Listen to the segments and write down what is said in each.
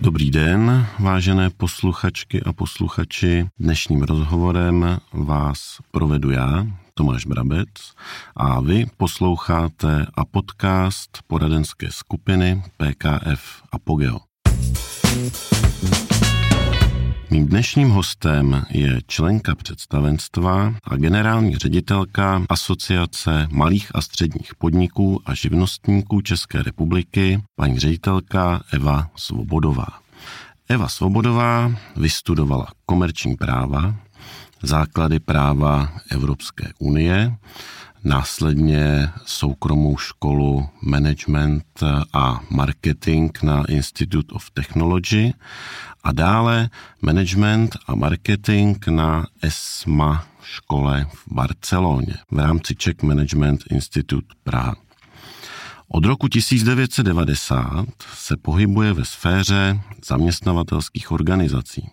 Dobrý den, vážené posluchačky a posluchači. Dnešním rozhovorem vás provedu já, Tomáš Brabec, a vy posloucháte a podcast poradenské skupiny PKF Apogeo. Mým dnešním hostem je členka představenstva a generální ředitelka Asociace malých a středních podniků a živnostníků České republiky, paní ředitelka Eva Svobodová. Eva Svobodová vystudovala komerční práva, základy práva Evropské unie, následně soukromou školu management a marketing na Institute of Technology a dále management a marketing na ESMA škole v Barceloně v rámci Czech Management Institute Praha. Od roku 1990 se pohybuje ve sféře zaměstnavatelských organizací.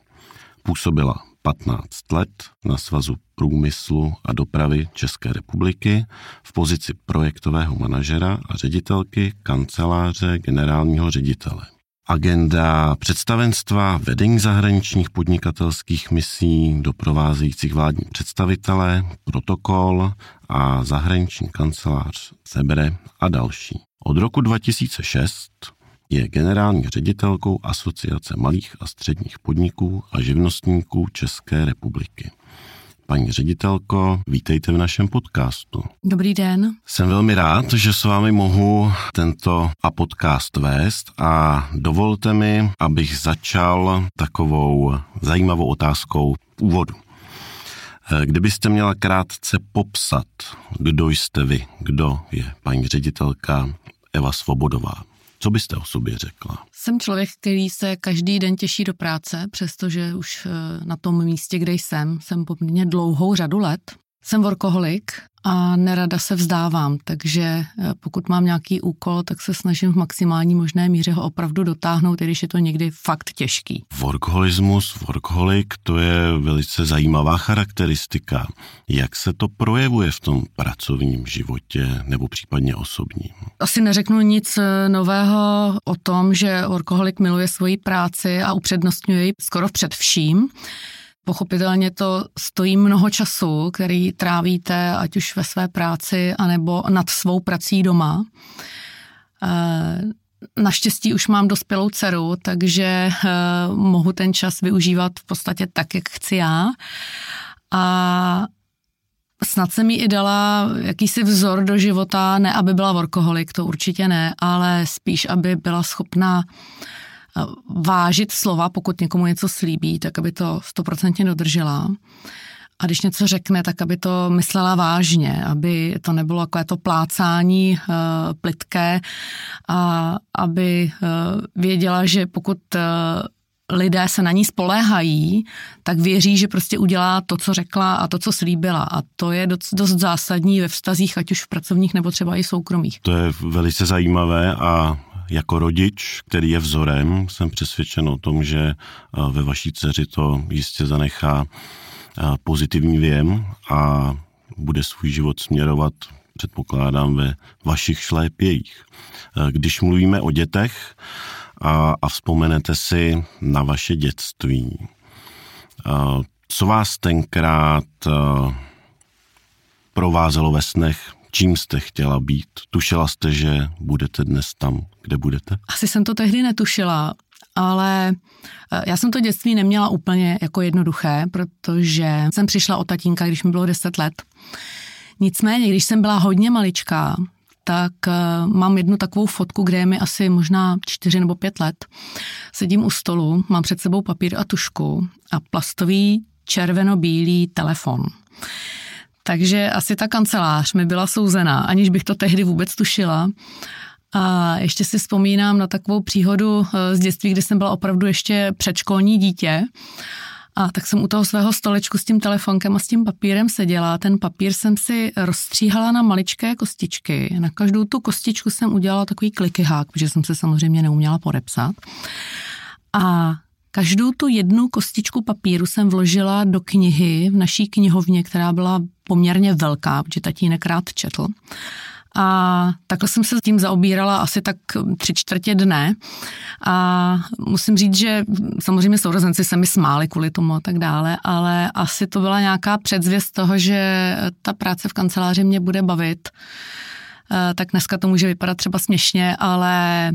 Působila 15 let na Svazu průmyslu a dopravy České republiky v pozici projektového manažera a ředitelky kanceláře generálního ředitele. Agenda představenstva, vedení zahraničních podnikatelských misí, doprovázejících vládní představitele, protokol a zahraniční kancelář Sebre a další. Od roku 2006 je generální ředitelkou Asociace malých a středních podniků a živnostníků České republiky. Paní ředitelko, vítejte v našem podcastu. Dobrý den. Jsem velmi rád, že s vámi mohu tento a podcast vést a dovolte mi, abych začal takovou zajímavou otázkou v úvodu. Kdybyste měla krátce popsat, kdo jste vy, kdo je paní ředitelka Eva Svobodová, co byste o sobě řekla? Jsem člověk, který se každý den těší do práce, přestože už eh, na tom místě, kde jsem, jsem poměrně dlouhou řadu let. Jsem workoholik a nerada se vzdávám, takže eh, pokud mám nějaký úkol, tak se snažím v maximální možné míře ho opravdu dotáhnout, i když je to někdy fakt těžký. Workholismus, workoholik, to je velice zajímavá charakteristika. Jak se to projevuje v tom pracovním životě nebo případně osobním? Asi neřeknu nic eh, nového o tom, že workoholik miluje svoji práci a upřednostňuje ji skoro před vším. Pochopitelně to stojí mnoho času, který trávíte ať už ve své práci, anebo nad svou prací doma. Eh, naštěstí už mám dospělou dceru, takže eh, mohu ten čas využívat v podstatě tak, jak chci já. A snad jsem mi i dala jakýsi vzor do života, ne aby byla workoholik, to určitě ne, ale spíš, aby byla schopná vážit slova, pokud někomu něco slíbí, tak aby to stoprocentně dodržela. A když něco řekne, tak aby to myslela vážně, aby to nebylo takové to plácání uh, plitké a aby uh, věděla, že pokud uh, lidé se na ní spoléhají, tak věří, že prostě udělá to, co řekla a to, co slíbila. A to je dost, dost zásadní ve vztazích, ať už v pracovních nebo třeba i soukromých. To je velice zajímavé a jako rodič, který je vzorem, jsem přesvědčen o tom, že eh, ve vaší dceři to jistě zanechá eh, pozitivní věm a bude svůj život směrovat, předpokládám, ve vašich šlépějích. Eh, když mluvíme o dětech a, a vzpomenete si na vaše dětství, co vás tenkrát provázelo ve snech, čím jste chtěla být? Tušila jste, že budete dnes tam, kde budete? Asi jsem to tehdy netušila, ale eh, já jsem to dětství neměla úplně jako jednoduché, protože jsem přišla o tatínka, když mi bylo 10 let. Nicméně, když jsem byla hodně maličká, tak uh, mám jednu takovou fotku, kde je mi asi možná čtyři nebo pět let. Sedím u stolu, mám před sebou papír a tušku a plastový červeno-bílý telefon. Takže asi ta kancelář mi byla souzená, aniž bych to tehdy vůbec tušila. A ještě si vzpomínám na takovou příhodu eh, z dětství, kdy jsem byla opravdu ještě předškolní dítě. A tak jsem u toho svého stolečku s tím telefonkem a s tím papírem seděla. Ten papír jsem si rozstříhala na maličké kostičky. Na každou tu kostičku jsem udělala takový klikyhák, protože jsem se samozřejmě neuměla podepsat. A Každou tu jednu kostičku papíru jsem vložila do knihy v naší knihovně, která byla poměrně velká, protože tatínek rád četl. A takhle jsem se s tím zaobírala asi tak tři čtvrtě dne. A musím říct, že samozřejmě sourozenci se mi smáli kvůli tomu a tak dále, ale asi to byla nějaká předzvěst toho, že ta práce v kanceláři mě bude bavit Eh, tak dneska to může vypadat třeba směšně, ale,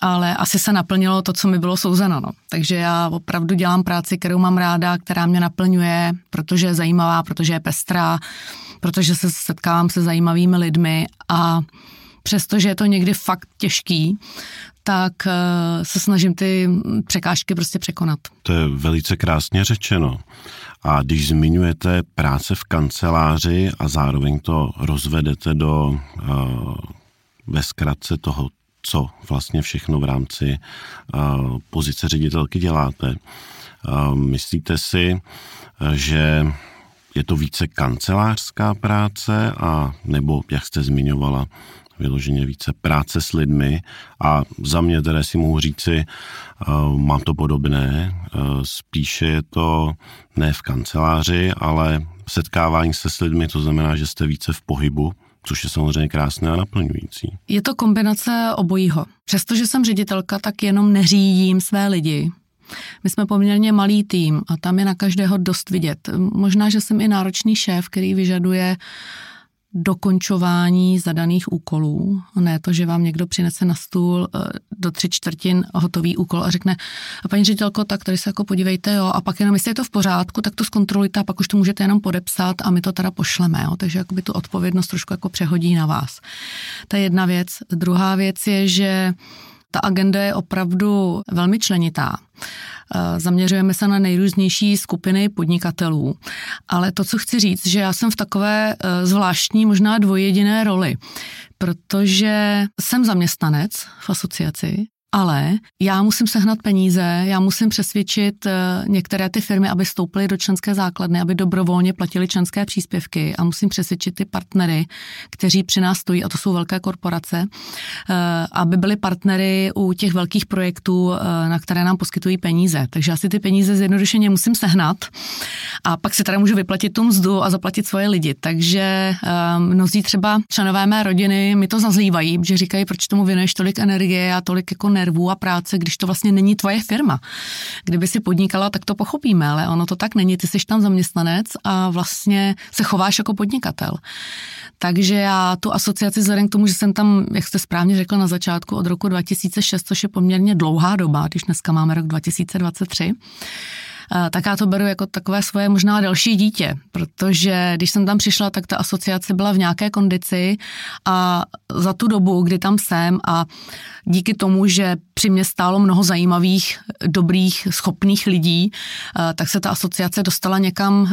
ale asi se naplnilo to, co mi bylo souzeno. No. Takže já opravdu dělám práci, kterou mám ráda, která mě naplňuje, protože je zajímavá, protože je pestrá, protože se setkávám se zajímavými lidmi a přestože je to někdy fakt těžký, tak eh, se snažím ty překážky prostě překonat. To je velice krásně řečeno. A když zmiňujete práce v kanceláři a zároveň to rozvedete do uh, ve zkratce toho, co vlastně všechno v rámci uh, pozice ředitelky děláte, uh, myslíte si, že je to více kancelářská práce a nebo, jak jste zmiňovala, vyloženě více práce s lidmi? A za mě tedy si mohu říci, mám to podobné, spíše je to ne v kanceláři, ale setkávání se s lidmi, to znamená, že jste více v pohybu, což je samozřejmě krásné a naplňující. Je to kombinace obojího. Přestože jsem ředitelka, tak jenom neřídím své lidi. My jsme poměrně malý tým a tam je na každého dost vidět. Možná, že jsem i náročný šéf, který vyžaduje dokončování zadaných úkolů. Ne to, že vám někdo přinese na stůl eh, do tři čtvrtin hotový úkol a řekne, a paní ředitelko, tak tady se jako podívejte, jo, a pak jenom, jestli je to v pořádku, tak to zkontrolujte a pak už to můžete jenom podepsat a my to teda pošleme, jo. takže jakoby tu odpovědnost trošku jako přehodí na vás. Je jedna věc. Druhá věc je, že ta agenda je opravdu velmi členitá. Eh, zaměřujeme se na nejrůznější skupiny podnikatelů. Ale to, co chci říct, že já jsem v takové eh, zvláštní, možná dvojjediné roli, protože jsem zaměstnanec v asociaci, ale já musím sehnat peníze, já musím přesvědčit eh, některé ty firmy, aby stoupily do členské základny, aby dobrovolně platili členské příspěvky a musím přesvědčit ty partnery, kteří při nás stojí, a to jsou velké korporace, eh, aby byli partnery u těch velkých projektů, eh, na které nám poskytují peníze. Takže asi ty peníze zjednodušeně musím sehnat a pak si teda můžu vyplatit tu mzdu a zaplatit svoje lidi. Takže mnozí třeba členové mé rodiny mi to zazlívají, že říkají, proč tomu věnuješ tolik energie a tolik jako nervů a práce, když to vlastně není tvoje firma. Kdyby si podnikala, tak to pochopíme, ale ono to tak není. Ty jsi tam zaměstnanec a vlastně se chováš jako podnikatel. Takže já tu asociaci vzhledem k tomu, že jsem tam, jak jste správně řekl na začátku, od roku 2006, což je poměrně dlouhá doba, když dneska máme rok 2023, tak já to beru jako takové svoje možná další dítě, protože když jsem tam přišla, tak ta asociace byla v nějaké kondici a za tu dobu, kdy tam jsem a díky tomu, že při mě stálo mnoho zajímavých, dobrých, schopných lidí, tak se ta asociace dostala někam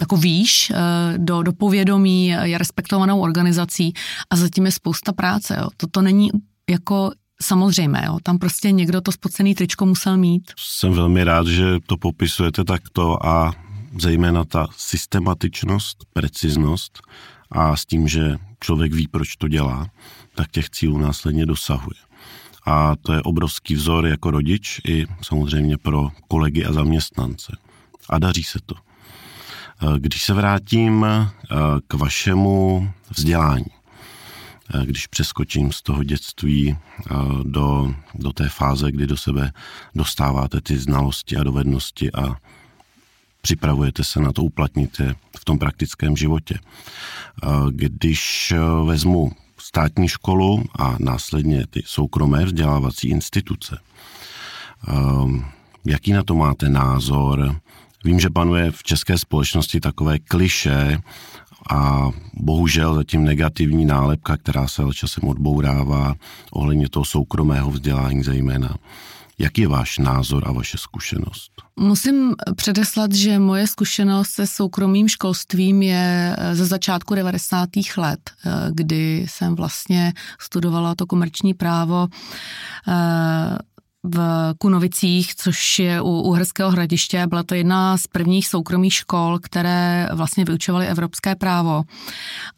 jako výš do, do povědomí, je respektovanou organizací a zatím je spousta práce. Jo. Toto není jako samozřejmé, jo. tam prostě někdo to spocený tričko musel mít. Jsem velmi rád, že to popisujete takto a zejména ta systematičnost, preciznost a s tím, že člověk ví, proč to dělá, tak těch cílů následně dosahuje. A to je obrovský vzor jako rodič i samozřejmě pro kolegy a zaměstnance. A daří se to. Když se vrátím eh, k vašemu vzdělání, když přeskočím z toho dětství do, do té fáze, kdy do sebe dostáváte ty znalosti a dovednosti a připravujete se na to uplatnit je v tom praktickém životě. Když vezmu státní školu a následně ty soukromé vzdělávací instituce, jaký na to máte názor? Vím, že panuje v české společnosti takové kliše a bohužel zatím negativní nálepka, která se časem odbourává ohledně toho soukromého vzdělání zejména. Jaký je váš názor a vaše zkušenost? Musím předeslat, že moje zkušenost se soukromým školstvím je eh, ze začátku 90. let, eh, kdy jsem vlastně studovala to komerční právo eh, v Kunovicích, což je u Uherského hradiště. Byla to jedna z prvních soukromých škol, které vlastně vyučovaly evropské právo.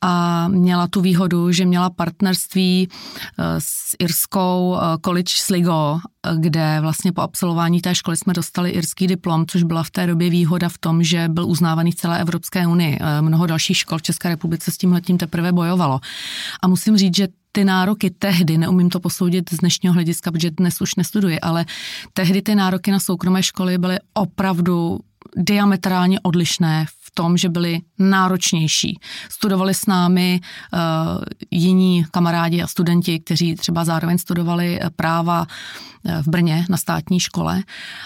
A měla tu výhodu, že měla partnerství eh, s irskou eh, College Sligo, kde vlastně po absolvování té školy jsme dostali irský diplom, což byla v té době výhoda v tom, že byl uznávaný v celé Evropské unii. Eh, mnoho dalších škol v České republice s tímhletím teprve bojovalo. A musím říct, že ty nároky tehdy, neumím to posoudit z dnešního hlediska, protože dnes už nestuduji, ale tehdy ty nároky na soukromé školy byly opravdu diametrálně odlišné tom, že byli náročnější. Studovali s námi uh, jiní kamarádi a studenti, kteří třeba zároveň studovali práva Eh, v Brně na státní škole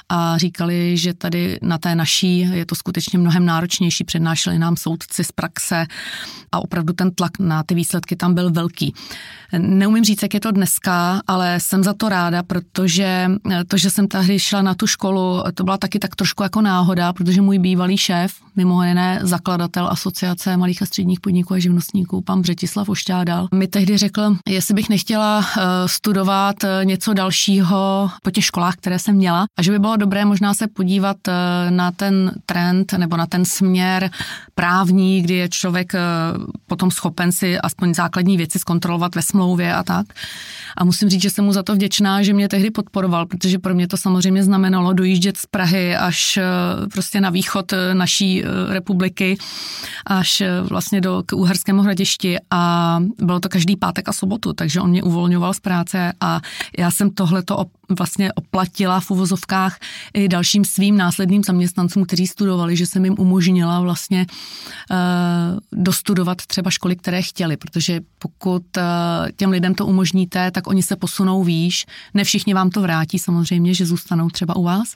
a říkali, že tady na té naší je to skutečně mnohem náročnější, přednášeli nám soudci z praxe a opravdu ten tlak na ty výsledky tam byl velký. Neumím říct, jak je to dneska, ale jsem za to ráda, protože eh, to, že jsem tehdy šla na tu školu, to byla taky tak trošku jako náhoda, protože můj bývalý šéf, mimo jiné zakladatel asociace malých a středních podniků a živnostníků, pan Břetislav Ošťádal, mi tehdy řekl, jestli bych nechtěla eh, studovat něco dalšího, po těch školách, které jsem měla a že by bylo dobré možná se podívat eh, na ten trend nebo na ten směr právní, kdy je člověk eh, potom schopen si aspoň základní věci zkontrolovat ve smlouvě a tak. A musím říct, že jsem mu za to vděčná, že mě tehdy podporoval, protože pro mě to samozřejmě znamenalo dojíždět z Prahy až eh, prostě na východ naší republiky, až vlastně do k Uherskému hradišti a bylo to každý pátek a sobotu, takže on mě uvolňoval z práce a já jsem tohleto vlastně oplatila v uvozovkách i dalším svým následným zaměstnancům, kteří studovali, že jsem jim umožnila vlastně uh, dostudovat třeba školy, které chtěli, protože pokud uh, těm lidem to umožníte, tak oni se posunou výš. Ne všichni vám to vrátí samozřejmě, že zůstanou třeba u vás,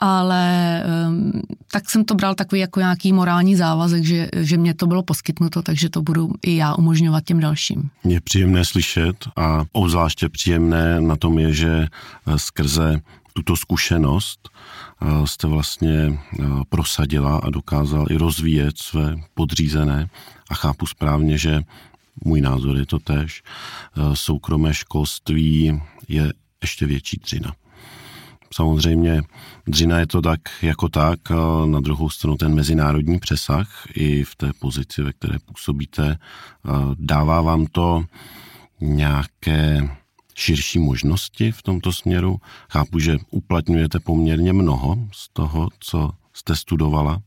ale um, tak jsem to bral takový jako nějaký morální závazek, že, že mě to bylo poskytnuto, takže to budu i já umožňovat těm dalším. Je příjemné slyšet a obzvláště příjemné na tom je, že Eh, skrze tuto zkušenost eh, jste vlastně eh, prosadila a dokázal i rozvíjet své podřízené a chápu správně, že můj názor je to tež, soukromé školství je ještě větší dřina. Samozřejmě dřina je to tak jako tak, na druhou stranu ten mezinárodní přesah i v té pozici, ve které působíte, dává vám to nějaké širší možnosti v tomto směru. Chápu, že uplatňujete poměrně mnoho z toho, co jste studovala.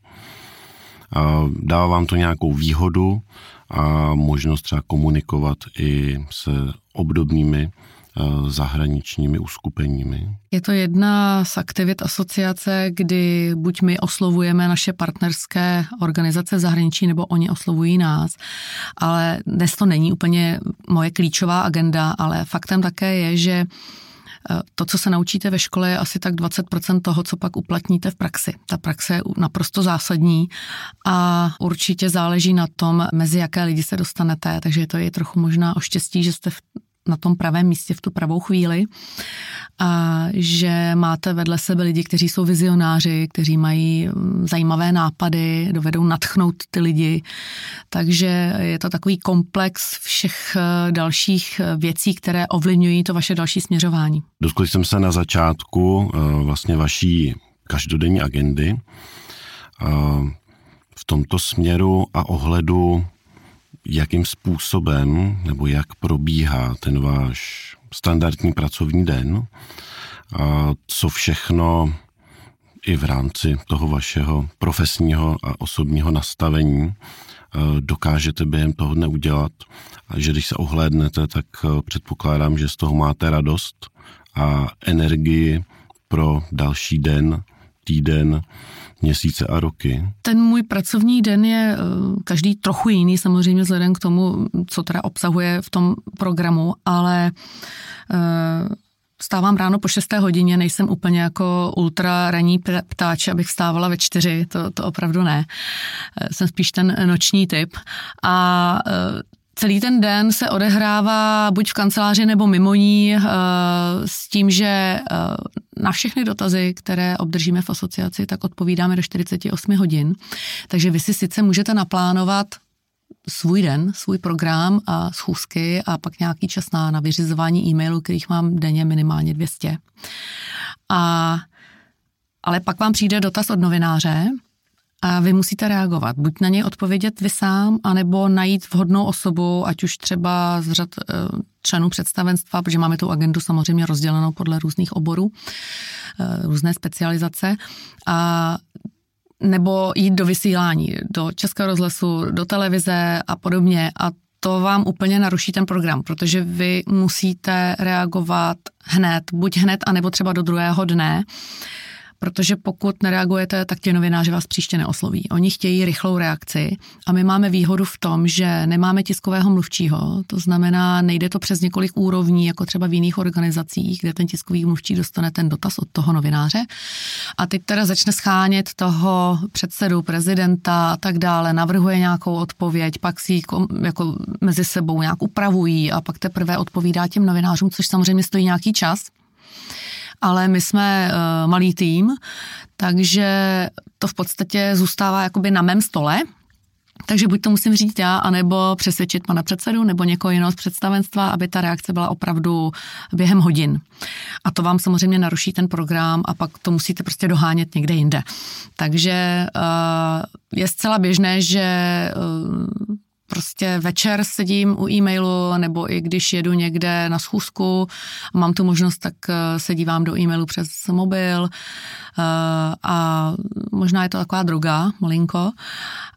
Dává vám to nějakou výhodu a možnost třeba komunikovat i se obdobnými zahraničními uskupeními? Je to jedna z aktivit asociace, kdy buď my oslovujeme naše partnerské organizace v zahraničí, nebo oni oslovují nás. Ale dnes to není úplně moje klíčová agenda, ale faktem také je, že eh, to, co se naučíte ve škole, je asi tak 20% toho, co pak uplatníte v praxi. Ta praxe je naprosto zásadní a určitě záleží na tom, mezi jaké lidi se dostanete, takže to je trochu možná o štěstí, že jste na tom pravém místě v tu pravou chvíli a že máte vedle sebe lidi, kteří jsou vizionáři, kteří mají mm, zajímavé nápady, dovedou natchnout ty lidi. Takže je to takový komplex všech eh, dalších eh, věcí, které ovlivňují to vaše další směřování. Dotkli jsem se na začátku eh, vlastně vaší každodenní agendy. V tomto směru a ohledu jakým způsobem nebo jak probíhá ten váš standardní pracovní den, a co všechno i v rámci toho vašeho profesního a osobního nastavení e, dokážete během toho dne udělat. A že když se ohlédnete, tak e, předpokládám, že z toho máte radost a energii pro další den, týden, měsíce a roky? Ten můj pracovní den je eh, každý trochu jiný, samozřejmě vzhledem k tomu, co teda obsahuje v tom programu, ale eh, Vstávám ráno po 6. hodině, nejsem úplně jako ultra raní ptáč, abych vstávala ve čtyři, to, to opravdu ne. Eh, jsem spíš ten noční typ. A Celý ten den se odehrává buď v kanceláři nebo mimo ní eh, s tím, že eh, na všechny dotazy, které obdržíme v asociaci, tak odpovídáme do 48 hodin. Takže vy si sice můžete naplánovat svůj den, svůj program a schůzky a pak nějaký čas na, na vyřizování e-mailů, kterých mám denně minimálně 200 A, ale pak vám přijde dotaz od novináře, a vy musíte reagovat. Buď na něj odpovědět vy sám, anebo najít vhodnou osobu, ať už třeba z řad eh, členů představenstva, protože máme tu agendu samozřejmě rozdělenou podle různých oborů, eh, různé specializace. A nebo jít do vysílání, do Českého rozhlasu, do televize a podobně a to vám úplně naruší ten program, protože vy musíte reagovat hned, buď hned, anebo třeba do druhého dne protože pokud nereagujete, tak ti novináři vás příště neosloví. Oni chtějí rychlou reakci a my máme výhodu v tom, že nemáme tiskového mluvčího, to znamená, nejde to přes několik úrovní, jako třeba v jiných organizacích, kde ten tiskový mluvčí dostane ten dotaz od toho novináře. A teď teda začne schánět toho předsedu, prezidenta a tak dále, navrhuje nějakou odpověď, pak si ji jako mezi sebou nějak upravují a pak teprve odpovídá těm novinářům, což samozřejmě stojí nějaký čas ale my jsme uh, malý tým, takže to v podstatě zůstává jakoby na mém stole, takže buď to musím říct já, anebo přesvědčit pana předsedu nebo někoho jiného z představenstva, aby ta reakce byla opravdu během hodin. A to vám samozřejmě naruší ten program a pak to musíte prostě dohánět někde jinde. Takže uh, je zcela běžné, že uh, prostě večer sedím u e-mailu, nebo i když jedu někde na schůzku, mám tu možnost, tak eh, se dívám do e-mailu přes mobil eh, a možná je to taková droga, malinko,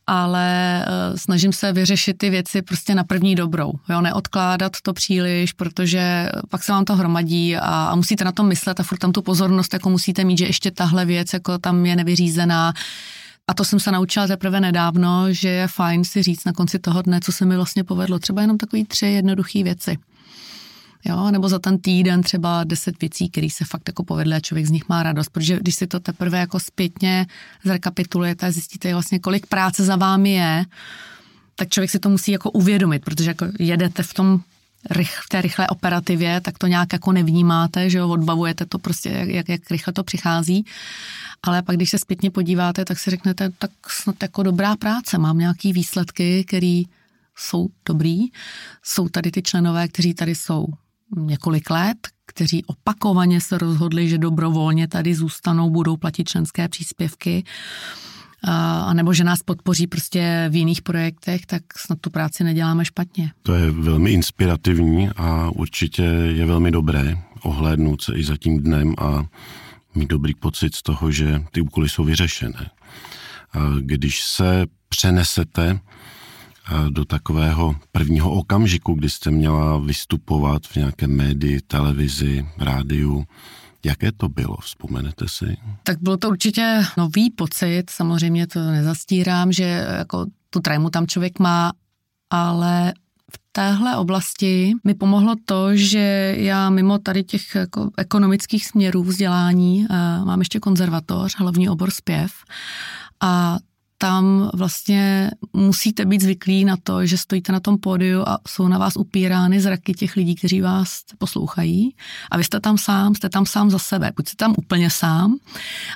ale eh, snažím se vyřešit ty věci prostě na první dobrou, jo, neodkládat to příliš, protože pak se vám to hromadí a, a musíte na to myslet a furt tam tu pozornost jako musíte mít, že ještě tahle věc jako tam je nevyřízená, a to jsem se naučila teprve nedávno, že je fajn si říct na konci toho dne, co se mi vlastně povedlo. Třeba jenom takový tři jednoduché věci. Jo, nebo za ten týden třeba deset věcí, které se fakt jako povedly a člověk z nich má radost, protože když si to teprve jako zpětně zrekapitulujete a zjistíte vlastně, kolik práce za vámi je, tak člověk si to musí jako uvědomit, protože jako jedete v tom v té rychlé operativě, tak to nějak jako nevnímáte, že jo, odbavujete to prostě, jak, jak, jak rychle to přichází. Ale pak, když se zpětně podíváte, tak si řeknete, tak snad jako dobrá práce, mám nějaký výsledky, které jsou dobrý. Jsou tady ty členové, kteří tady jsou několik let, kteří opakovaně se rozhodli, že dobrovolně tady zůstanou, budou platit členské příspěvky a nebo že nás podpoří prostě v jiných projektech, tak snad tu práci neděláme špatně. To je velmi inspirativní a určitě je velmi dobré ohlédnout se i za tím dnem a mít dobrý pocit z toho, že ty úkoly jsou vyřešené. Když se přenesete do takového prvního okamžiku, kdy jste měla vystupovat v nějaké médii, televizi, rádiu, Jaké to bylo, vzpomenete si? Tak bylo to určitě nový pocit, samozřejmě to nezastírám, že jako tu trému tam člověk má, ale v téhle oblasti mi pomohlo to, že já mimo tady těch jako ekonomických směrů vzdělání eh, mám ještě konzervatoř, hlavní obor zpěv a tam vlastně musíte být zvyklí na to, že stojíte na tom pódiu a jsou na vás upírány zraky těch lidí, kteří vás poslouchají a vy jste tam sám, jste tam sám za sebe. Buď jste tam úplně sám,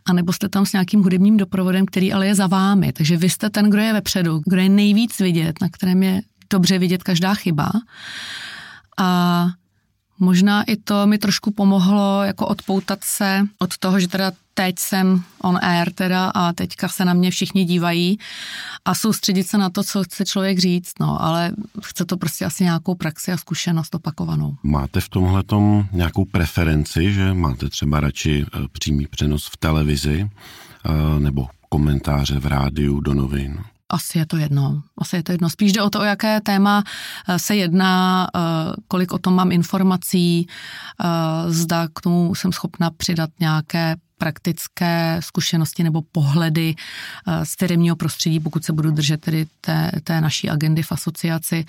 anebo jste tam s nějakým hudebním doprovodem, který ale je za vámi. Takže vy jste ten, kdo je vepředu, kdo je nejvíc vidět, na kterém je dobře vidět každá chyba. A Možná i to mi trošku pomohlo jako odpoutat se od toho, že teda teď jsem on air teda a teďka se na mě všichni dívají a soustředit se na to, co chce člověk říct, no, ale chce to prostě asi nějakou praxi a zkušenost opakovanou. Máte v tomhle nějakou preferenci, že máte třeba radši eh, přímý přenos v televizi eh, nebo komentáře v rádiu do novin? Asi je to jedno. Asi je to jedno. Spíš jde o to, o jaké téma eh, se jedná, eh, kolik o tom mám informací, eh, zda k tomu jsem schopna přidat nějaké praktické zkušenosti nebo pohledy eh, z firmního prostředí, pokud se budu držet tedy té, té naší agendy v asociaci,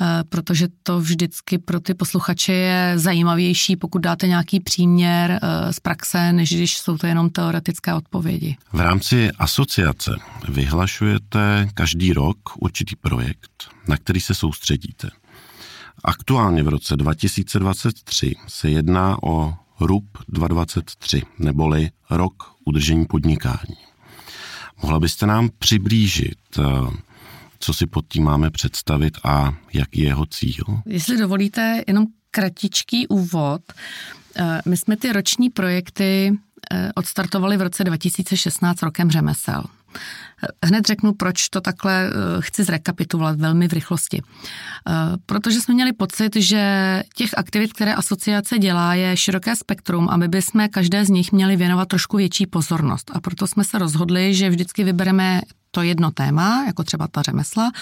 eh, protože to vždycky pro ty posluchače je zajímavější, pokud dáte nějaký příměr eh, z praxe, než když jsou to jenom teoretické odpovědi. V rámci asociace vyhlašujete každý rok určitý projekt, na který se soustředíte. Aktuálně v roce 2023 se jedná o RUP 223, neboli Rok udržení podnikání. Mohla byste nám přiblížit, eh, co si pod tím máme představit a jaký je jeho cíl? Jestli dovolíte, jenom kratičký úvod. Eh, my jsme ty roční projekty eh, odstartovali v roce 2016 rokem řemesel. Hned řeknu, proč to takhle chci zrekapitulovat velmi v rychlosti. Protože jsme měli pocit, že těch aktivit, které asociace dělá, je široké spektrum a my bychom každé z nich měli věnovat trošku větší pozornost. A proto jsme se rozhodli, že vždycky vybereme to jedno téma, jako třeba ta řemesla,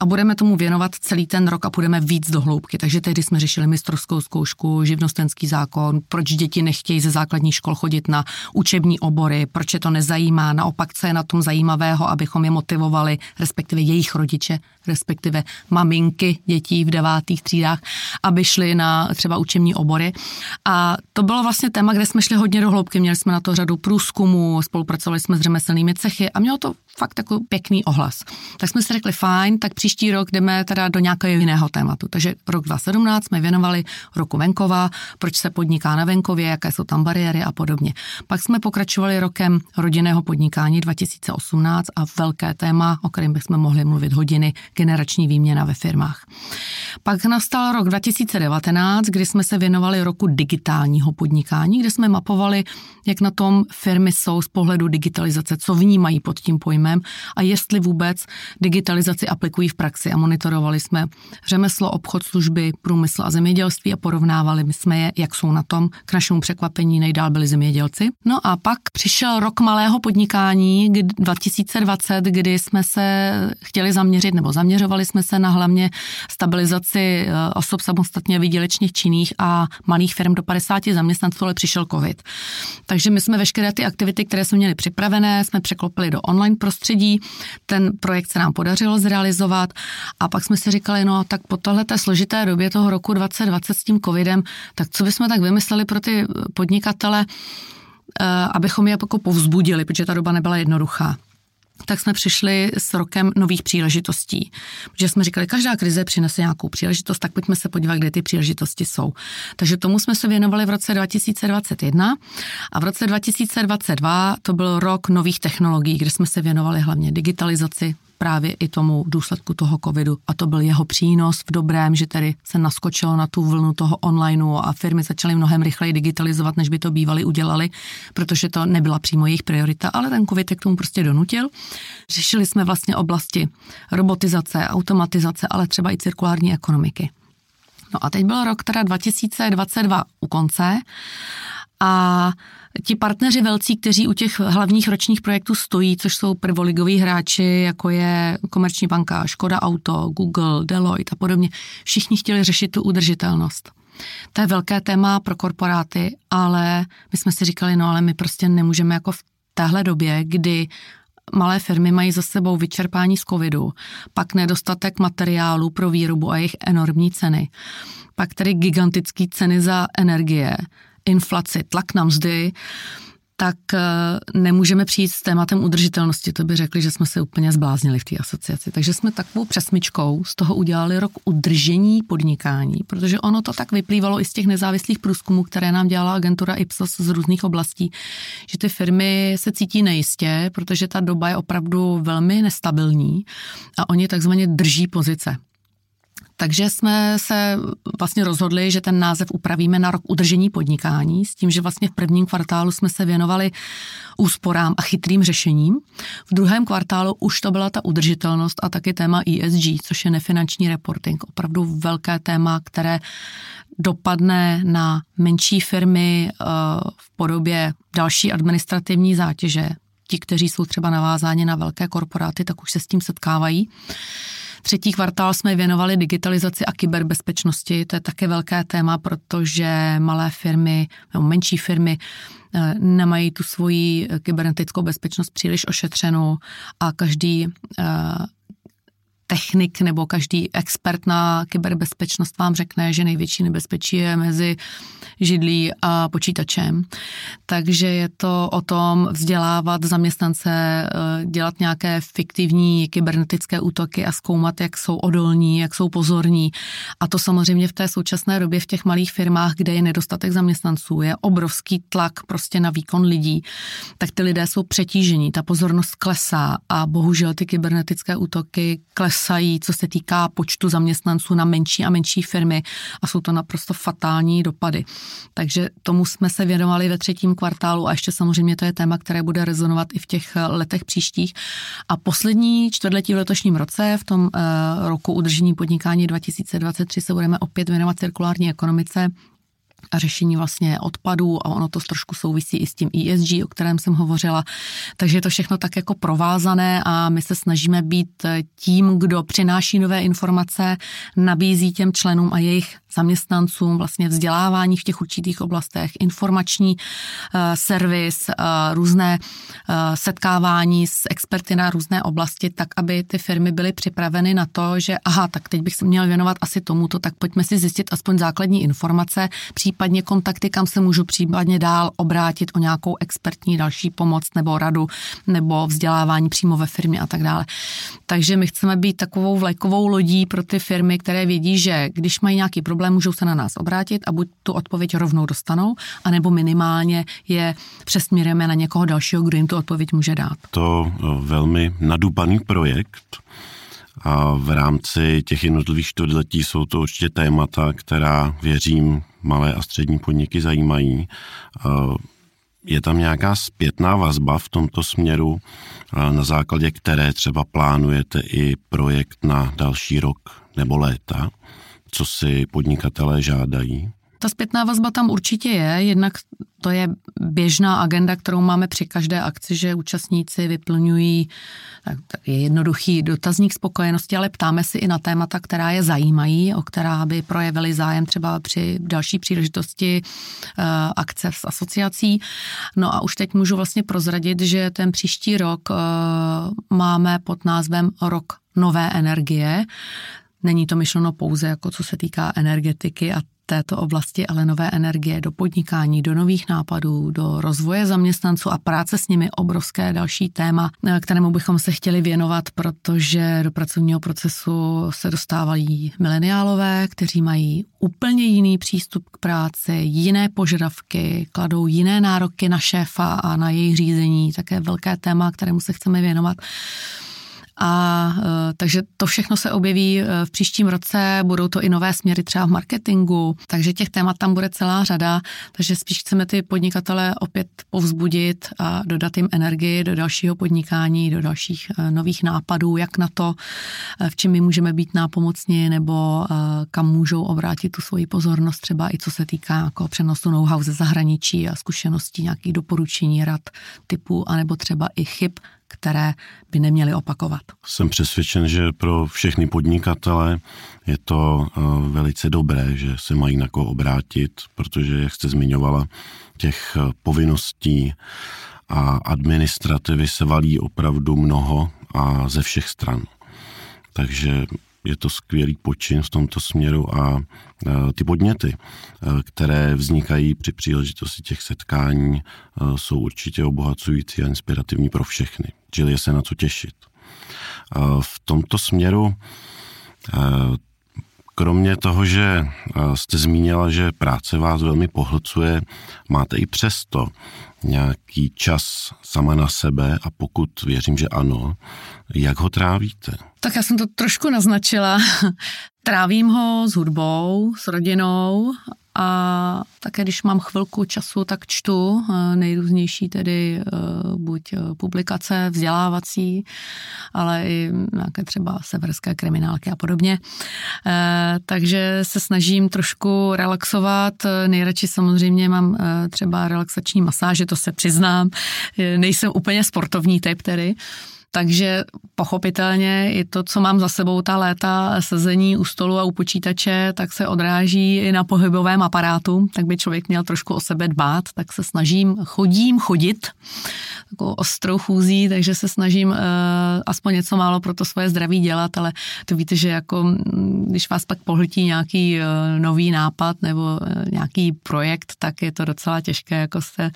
a budeme tomu věnovat celý ten rok a půjdeme víc do hloubky. Takže tehdy jsme řešili mistrovskou zkoušku, živnostenský zákon, proč děti nechtějí ze základních škol chodit na učební obory, proč je to nezajímá, naopak, co je na tom zajímavého, abychom je motivovali, respektive jejich rodiče, respektive maminky dětí v devátých třídách, aby šli na třeba učební obory. A to bylo vlastně téma, kde jsme šli hodně do hloubky. Měli jsme na to řadu průzkumů, spolupracovali jsme s řemeslnými cechy a mělo to fakt jako pěkný ohlas. Tak jsme si řekli, fajn, tak příští rok jdeme teda do nějakého jiného tématu. Takže rok 2017 jsme věnovali roku venkova, proč se podniká na venkově, jaké jsou tam bariéry a podobně. Pak jsme pokračovali rokem rodinného podnikání 2018 a velké téma, o kterém bychom mohli mluvit hodiny, generační výměna ve firmách. Pak nastal rok 2019, kdy jsme se věnovali roku digitálního podnikání, kde jsme mapovali, jak na tom firmy jsou z pohledu digitalizace, co vnímají pod tím pojmem a jestli vůbec digitalizaci aplikují v praxi. A monitorovali jsme řemeslo, obchod, služby, průmysl a zemědělství a porovnávali jsme je, jak jsou na tom. K našemu překvapení nejdál byli zemědělci. No a pak přišel rok malého podnikání 2020, kdy jsme se chtěli zaměřit, nebo zaměřovali jsme se na hlavně stabilizaci eh, osob samostatně výdělečných činných a malých firm do 50 zaměstnanců, ale přišel covid. Takže my jsme veškeré ty aktivity, které jsme měli připravené, jsme překlopili do online prostředí. Ten projekt se nám podařilo zrealizovat a pak jsme si říkali, no tak po tohleté složité době toho roku 2020 s tím covidem, tak co bychom tak vymysleli pro ty podnikatele, eh, abychom je jako povzbudili, protože ta doba nebyla jednoduchá tak jsme přišli s rokem nových příležitostí. Protože jsme říkali, každá krize přinese nějakou příležitost, tak pojďme se podívat, kde ty příležitosti jsou. Takže tomu jsme se věnovali v roce 2021 a v roce 2022 to byl rok nových technologií, kde jsme se věnovali hlavně digitalizaci, právě i tomu důsledku toho covidu. A to byl jeho přínos v dobrém, že tedy se naskočilo na tu vlnu toho onlineu a firmy začaly mnohem rychleji digitalizovat, než by to bývali udělali, protože to nebyla přímo jejich priorita, ale ten covid je k tomu prostě donutil. Řešili jsme vlastně oblasti robotizace, automatizace, ale třeba i cirkulární ekonomiky. No a teď byl rok teda 2022 u konce a ti partneři velcí, kteří u těch hlavních ročních projektů stojí, což jsou prvoligoví hráči, jako je Komerční banka, Škoda Auto, Google, Deloitte a podobně, všichni chtěli řešit tu udržitelnost. To je velké téma pro korporáty, ale my jsme si říkali, no ale my prostě nemůžeme jako v téhle době, kdy malé firmy mají za sebou vyčerpání z covidu, pak nedostatek materiálu pro výrobu a jejich enormní ceny, pak tedy gigantické ceny za energie, inflaci, tlak na mzdy, tak eh, nemůžeme přijít s tématem udržitelnosti. To by řekli, že jsme se úplně zbláznili v té asociaci. Takže jsme takovou přesmičkou z toho udělali rok udržení podnikání, protože ono to tak vyplývalo i z těch nezávislých průzkumů, které nám dělala agentura Ipsos z různých oblastí, že ty firmy se cítí nejistě, protože ta doba je opravdu velmi nestabilní a oni takzvaně drží pozice. Takže jsme se vlastně rozhodli, že ten název upravíme na rok udržení podnikání, s tím, že vlastně v prvním kvartálu jsme se věnovali úsporám a chytrým řešením. V druhém kvartálu už to byla ta udržitelnost a taky téma ESG, což je nefinanční reporting. Opravdu velké téma, které dopadne na menší firmy eh, v podobě další administrativní zátěže. Ti, kteří jsou třeba navázáni na velké korporáty, tak už se s tím setkávají. Třetí kvartál jsme věnovali digitalizaci a kyberbezpečnosti. To je také velké téma, protože malé firmy nebo menší firmy eh, nemají tu svoji kybernetickou bezpečnost příliš ošetřenou a každý eh, technik nebo každý expert na kyberbezpečnost vám řekne, že největší nebezpečí je mezi židlí a počítačem. Takže je to o tom vzdělávat zaměstnance, eh, dělat nějaké fiktivní kybernetické útoky a zkoumat, jak jsou odolní, jak jsou pozorní. A to samozřejmě v té současné době v těch malých firmách, kde je nedostatek zaměstnanců, je obrovský tlak prostě na výkon lidí, tak ty lidé jsou přetížení, ta pozornost klesá a bohužel ty kybernetické útoky klesají klesají, co se týká počtu zaměstnanců na menší a menší firmy a jsou to naprosto fatální dopady. Takže tomu jsme se věnovali ve třetím kvartálu a ještě samozřejmě to je téma, které bude rezonovat i v těch letech příštích. A poslední čtvrtletí v letošním roce, v tom uh, roku udržení podnikání 2023 se budeme opět věnovat cirkulární ekonomice řešení vlastně odpadů a ono to trošku souvisí i s tím ESG, o kterém jsem hovořila. Takže je to všechno tak jako provázané a my se snažíme být tím, kdo přináší nové informace, nabízí těm členům a jejich zaměstnancům vlastně vzdělávání v těch určitých oblastech, informační uh, servis, uh, různé uh, setkávání s experty na různé oblasti, tak aby ty firmy byly připraveny na to, že aha, tak teď bych se měl věnovat asi tomuto, tak pojďme si zjistit aspoň základní informace, případně kontakty, kam se můžu případně dál obrátit o nějakou expertní další pomoc nebo radu nebo vzdělávání přímo ve firmě a tak dále. Takže my chceme být takovou vlajkovou lodí pro ty firmy, které vědí, že když mají nějaký problém, můžou se na nás obrátit a buď tu odpověď rovnou dostanou, anebo minimálně je přesměrujeme na někoho dalšího, kdo jim tu odpověď může dát. To eh, velmi nadupaný projekt a v rámci těch jednotlivých čtvrtletí jsou to určitě témata, která, věřím, malé a střední podniky zajímají. Je tam nějaká zpětná vazba v tomto směru, na základě které třeba plánujete i projekt na další rok nebo léta, co si podnikatelé žádají? Ta zpětná vazba tam určitě je, jednak to je běžná agenda, kterou máme při každé akci, že účastníci vyplňují tak, tak je jednoduchý dotazník spokojenosti, ale ptáme si i na témata, která je zajímají, o která by projevili zájem třeba při další příležitosti uh, akce s asociací. No a už teď můžu vlastně prozradit, že ten příští rok uh, máme pod názvem Rok nové energie. Není to myšleno pouze jako co se týká energetiky a této oblasti, ale nové energie do podnikání, do nových nápadů, do rozvoje zaměstnanců a práce s nimi obrovské další téma, kterému bychom se chtěli věnovat, protože do pracovního procesu se dostávají mileniálové, kteří mají úplně jiný přístup k práci, jiné požadavky, kladou jiné nároky na šéfa a na jejich řízení, také velké téma, kterému se chceme věnovat. A e, takže to všechno se objeví e, v příštím roce, budou to i nové směry třeba v marketingu, takže těch témat tam bude celá řada, takže spíš chceme ty podnikatele opět povzbudit a dodat jim energii do dalšího podnikání, do dalších e, nových nápadů, jak na to, v čem my můžeme být nápomocni nebo kam můžou obrátit tu svoji pozornost, třeba i co se týká jako přenosu know-how ze zahraničí a zkušeností, nějakých doporučení, rad typu, anebo třeba i chyb, které by neměly opakovat. Jsem přesvědčen, že pro všechny podnikatele je to eh, velice dobré, že se mají na koho obrátit, protože, jak jste zmiňovala, těch eh, povinností a administrativy se valí opravdu mnoho a ze všech stran. Takže je to skvělý počin v tomto směru a e, ty podněty, které vznikají při příležitosti těch setkání, jsou určitě obohacující a inspirativní pro všechny. Čili je se na co těšit. V tomto směru Kromě toho, že jste zmínila, že práce vás velmi pohlcuje, máte i přesto nějaký čas sama na sebe a pokud věřím, že ano, jak ho trávíte? Tak já jsem to trošku naznačila. Trávím ho s hudbou, s rodinou a také když mám chvilku času, tak čtu eh, nejrůznější tedy eh, buď eh, publikace vzdělávací, ale i nějaké třeba severské kriminálky a podobně. Takže se snažím trošku relaxovat. Nejradši samozřejmě mám třeba relaxační masáže, to se přiznám. Nejsem úplně sportovní typ tedy. Takže pochopitelně i to, co mám za sebou ta léta sezení u stolu a u počítače, tak se odráží i na pohybovém aparátu, tak by člověk měl trošku o sebe dbát, tak se snažím, chodím chodit, takovou ostrou chůzí, takže se snažím uh, aspoň něco málo pro to svoje zdraví dělat, ale to víte, že jako když vás pak pohltí nějaký uh, nový nápad nebo uh, nějaký projekt, tak je to docela těžké jako se uh,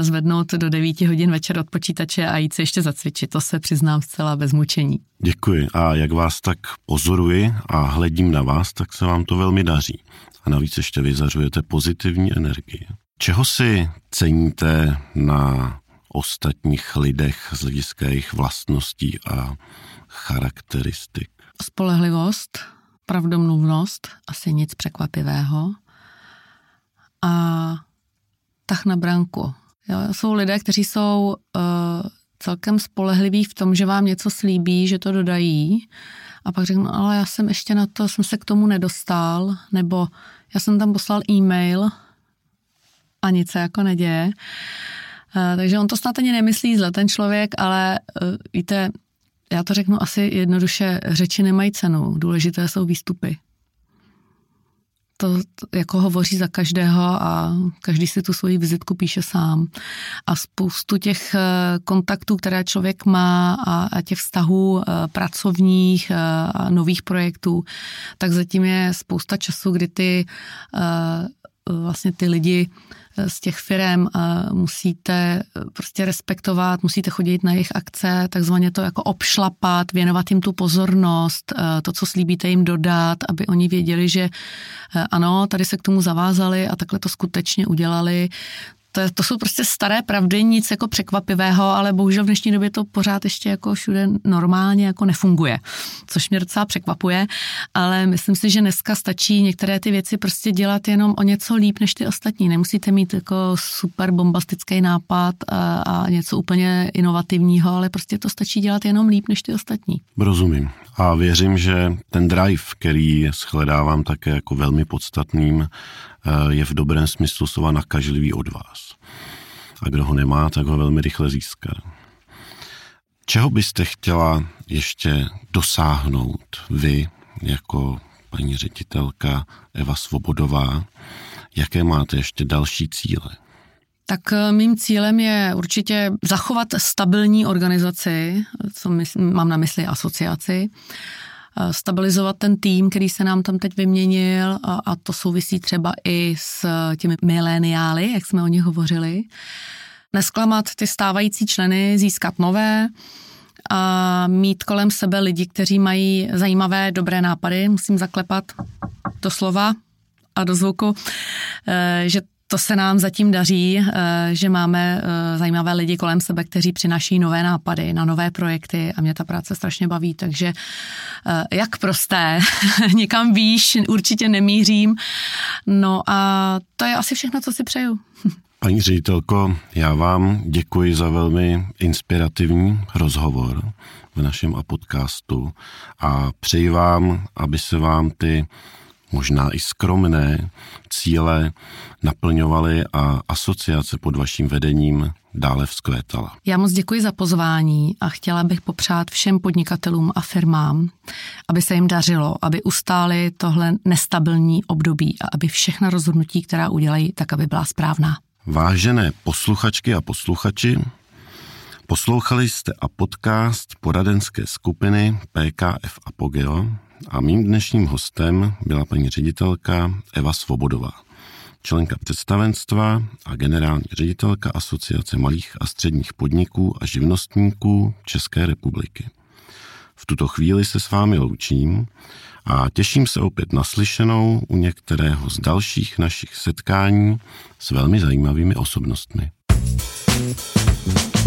zvednout do 9 hodin večer od počítače a jít se ještě zacvičit. To se přiznám zcela bez mučení. Děkuji. A jak vás tak pozoruji a hledím na vás, tak se vám to velmi daří. A navíc ještě vyzařujete pozitivní energii. Čeho si ceníte na ostatních lidech z hlediska jejich vlastností a charakteristik? Spolehlivost, pravdomluvnost, asi nic překvapivého. A tah na branku. Jo, jsou lidé, kteří jsou uh, celkem spolehliví v tom, že vám něco slíbí, že to dodají a pak řeknu, ale já jsem ještě na to, jsem se k tomu nedostal, nebo já jsem tam poslal e-mail a nic se jako neděje. Uh, takže on to snad ani nemyslí zle, ten člověk, ale uh, víte, já to řeknu asi jednoduše, řeči nemají cenu, důležité jsou výstupy to jako hovoří za každého a každý si tu svoji vizitku píše sám. A spoustu těch eh, kontaktů, které člověk má a, těch vztahů eh, pracovních eh, a nových projektů, tak zatím je spousta času, kdy ty vlastně ty lidi z těch firm musíte prostě respektovat, musíte chodit na jejich akce, takzvaně to jako obšlapat, věnovat jim tu pozornost, to, co slíbíte jim dodat, aby oni věděli, že ano, tady se k tomu zavázali a takhle to skutečně udělali to, to jsou prostě staré pravdy, nic jako překvapivého, ale bohužel v dnešní době to pořád ještě jako všude normálně jako nefunguje, což mě docela překvapuje, ale myslím si, že dneska stačí některé ty věci prostě dělat jenom o něco líp než ty ostatní. Nemusíte mít jako super bombastický nápad a, a něco úplně inovativního, ale prostě to stačí dělat jenom líp než ty ostatní. Rozumím. A věřím, že ten drive, který shledávám také jako velmi podstatným, je v dobrém smyslu slova nakažlivý od vás. A kdo ho nemá, tak ho velmi rychle získá. Čeho byste chtěla ještě dosáhnout vy jako paní ředitelka Eva Svobodová? Jaké máte ještě další cíle? Tak eh, mým cílem je určitě zachovat stabilní organizaci, co mám na mysli asociaci, stabilizovat ten tým, který se nám tam teď vyměnil a, a to souvisí třeba i s těmi mileniály, jak jsme o nich hovořili. Nesklamat ty stávající členy, získat nové, a mít kolem sebe lidi, kteří mají zajímavé, dobré nápady. Musím zaklepat do slova a do zvuku, eh, že to se nám zatím daří, eh, že máme eh, zajímavé lidi kolem sebe, kteří přináší nové nápady na nové projekty a mě ta práce strašně baví, takže eh, jak prosté, někam výš určitě nemířím. No a to je asi všechno, co si přeju. Paní ředitelko, já vám děkuji za velmi inspirativní rozhovor v našem podcastu a přeji vám, aby se vám ty možná i skromné cíle naplňovaly a asociace pod vaším vedením dále vzkvétala. Já moc děkuji za pozvání a chtěla bych popřát všem podnikatelům a firmám, aby se jim dařilo, aby ustáli tohle nestabilní období a aby všechna rozhodnutí, která udělají, tak aby byla správná. Vážené posluchačky a posluchači, poslouchali jste a podcast poradenské skupiny PKF Apogeo, a mým dnešním hostem byla paní ředitelka Eva Svobodová, členka představenstva a generální ředitelka Asociace malých a středních podniků a živnostníků České republiky. V tuto chvíli se s vámi loučím a těším se opět naslyšenou u některého z dalších našich setkání s velmi zajímavými osobnostmi. thank you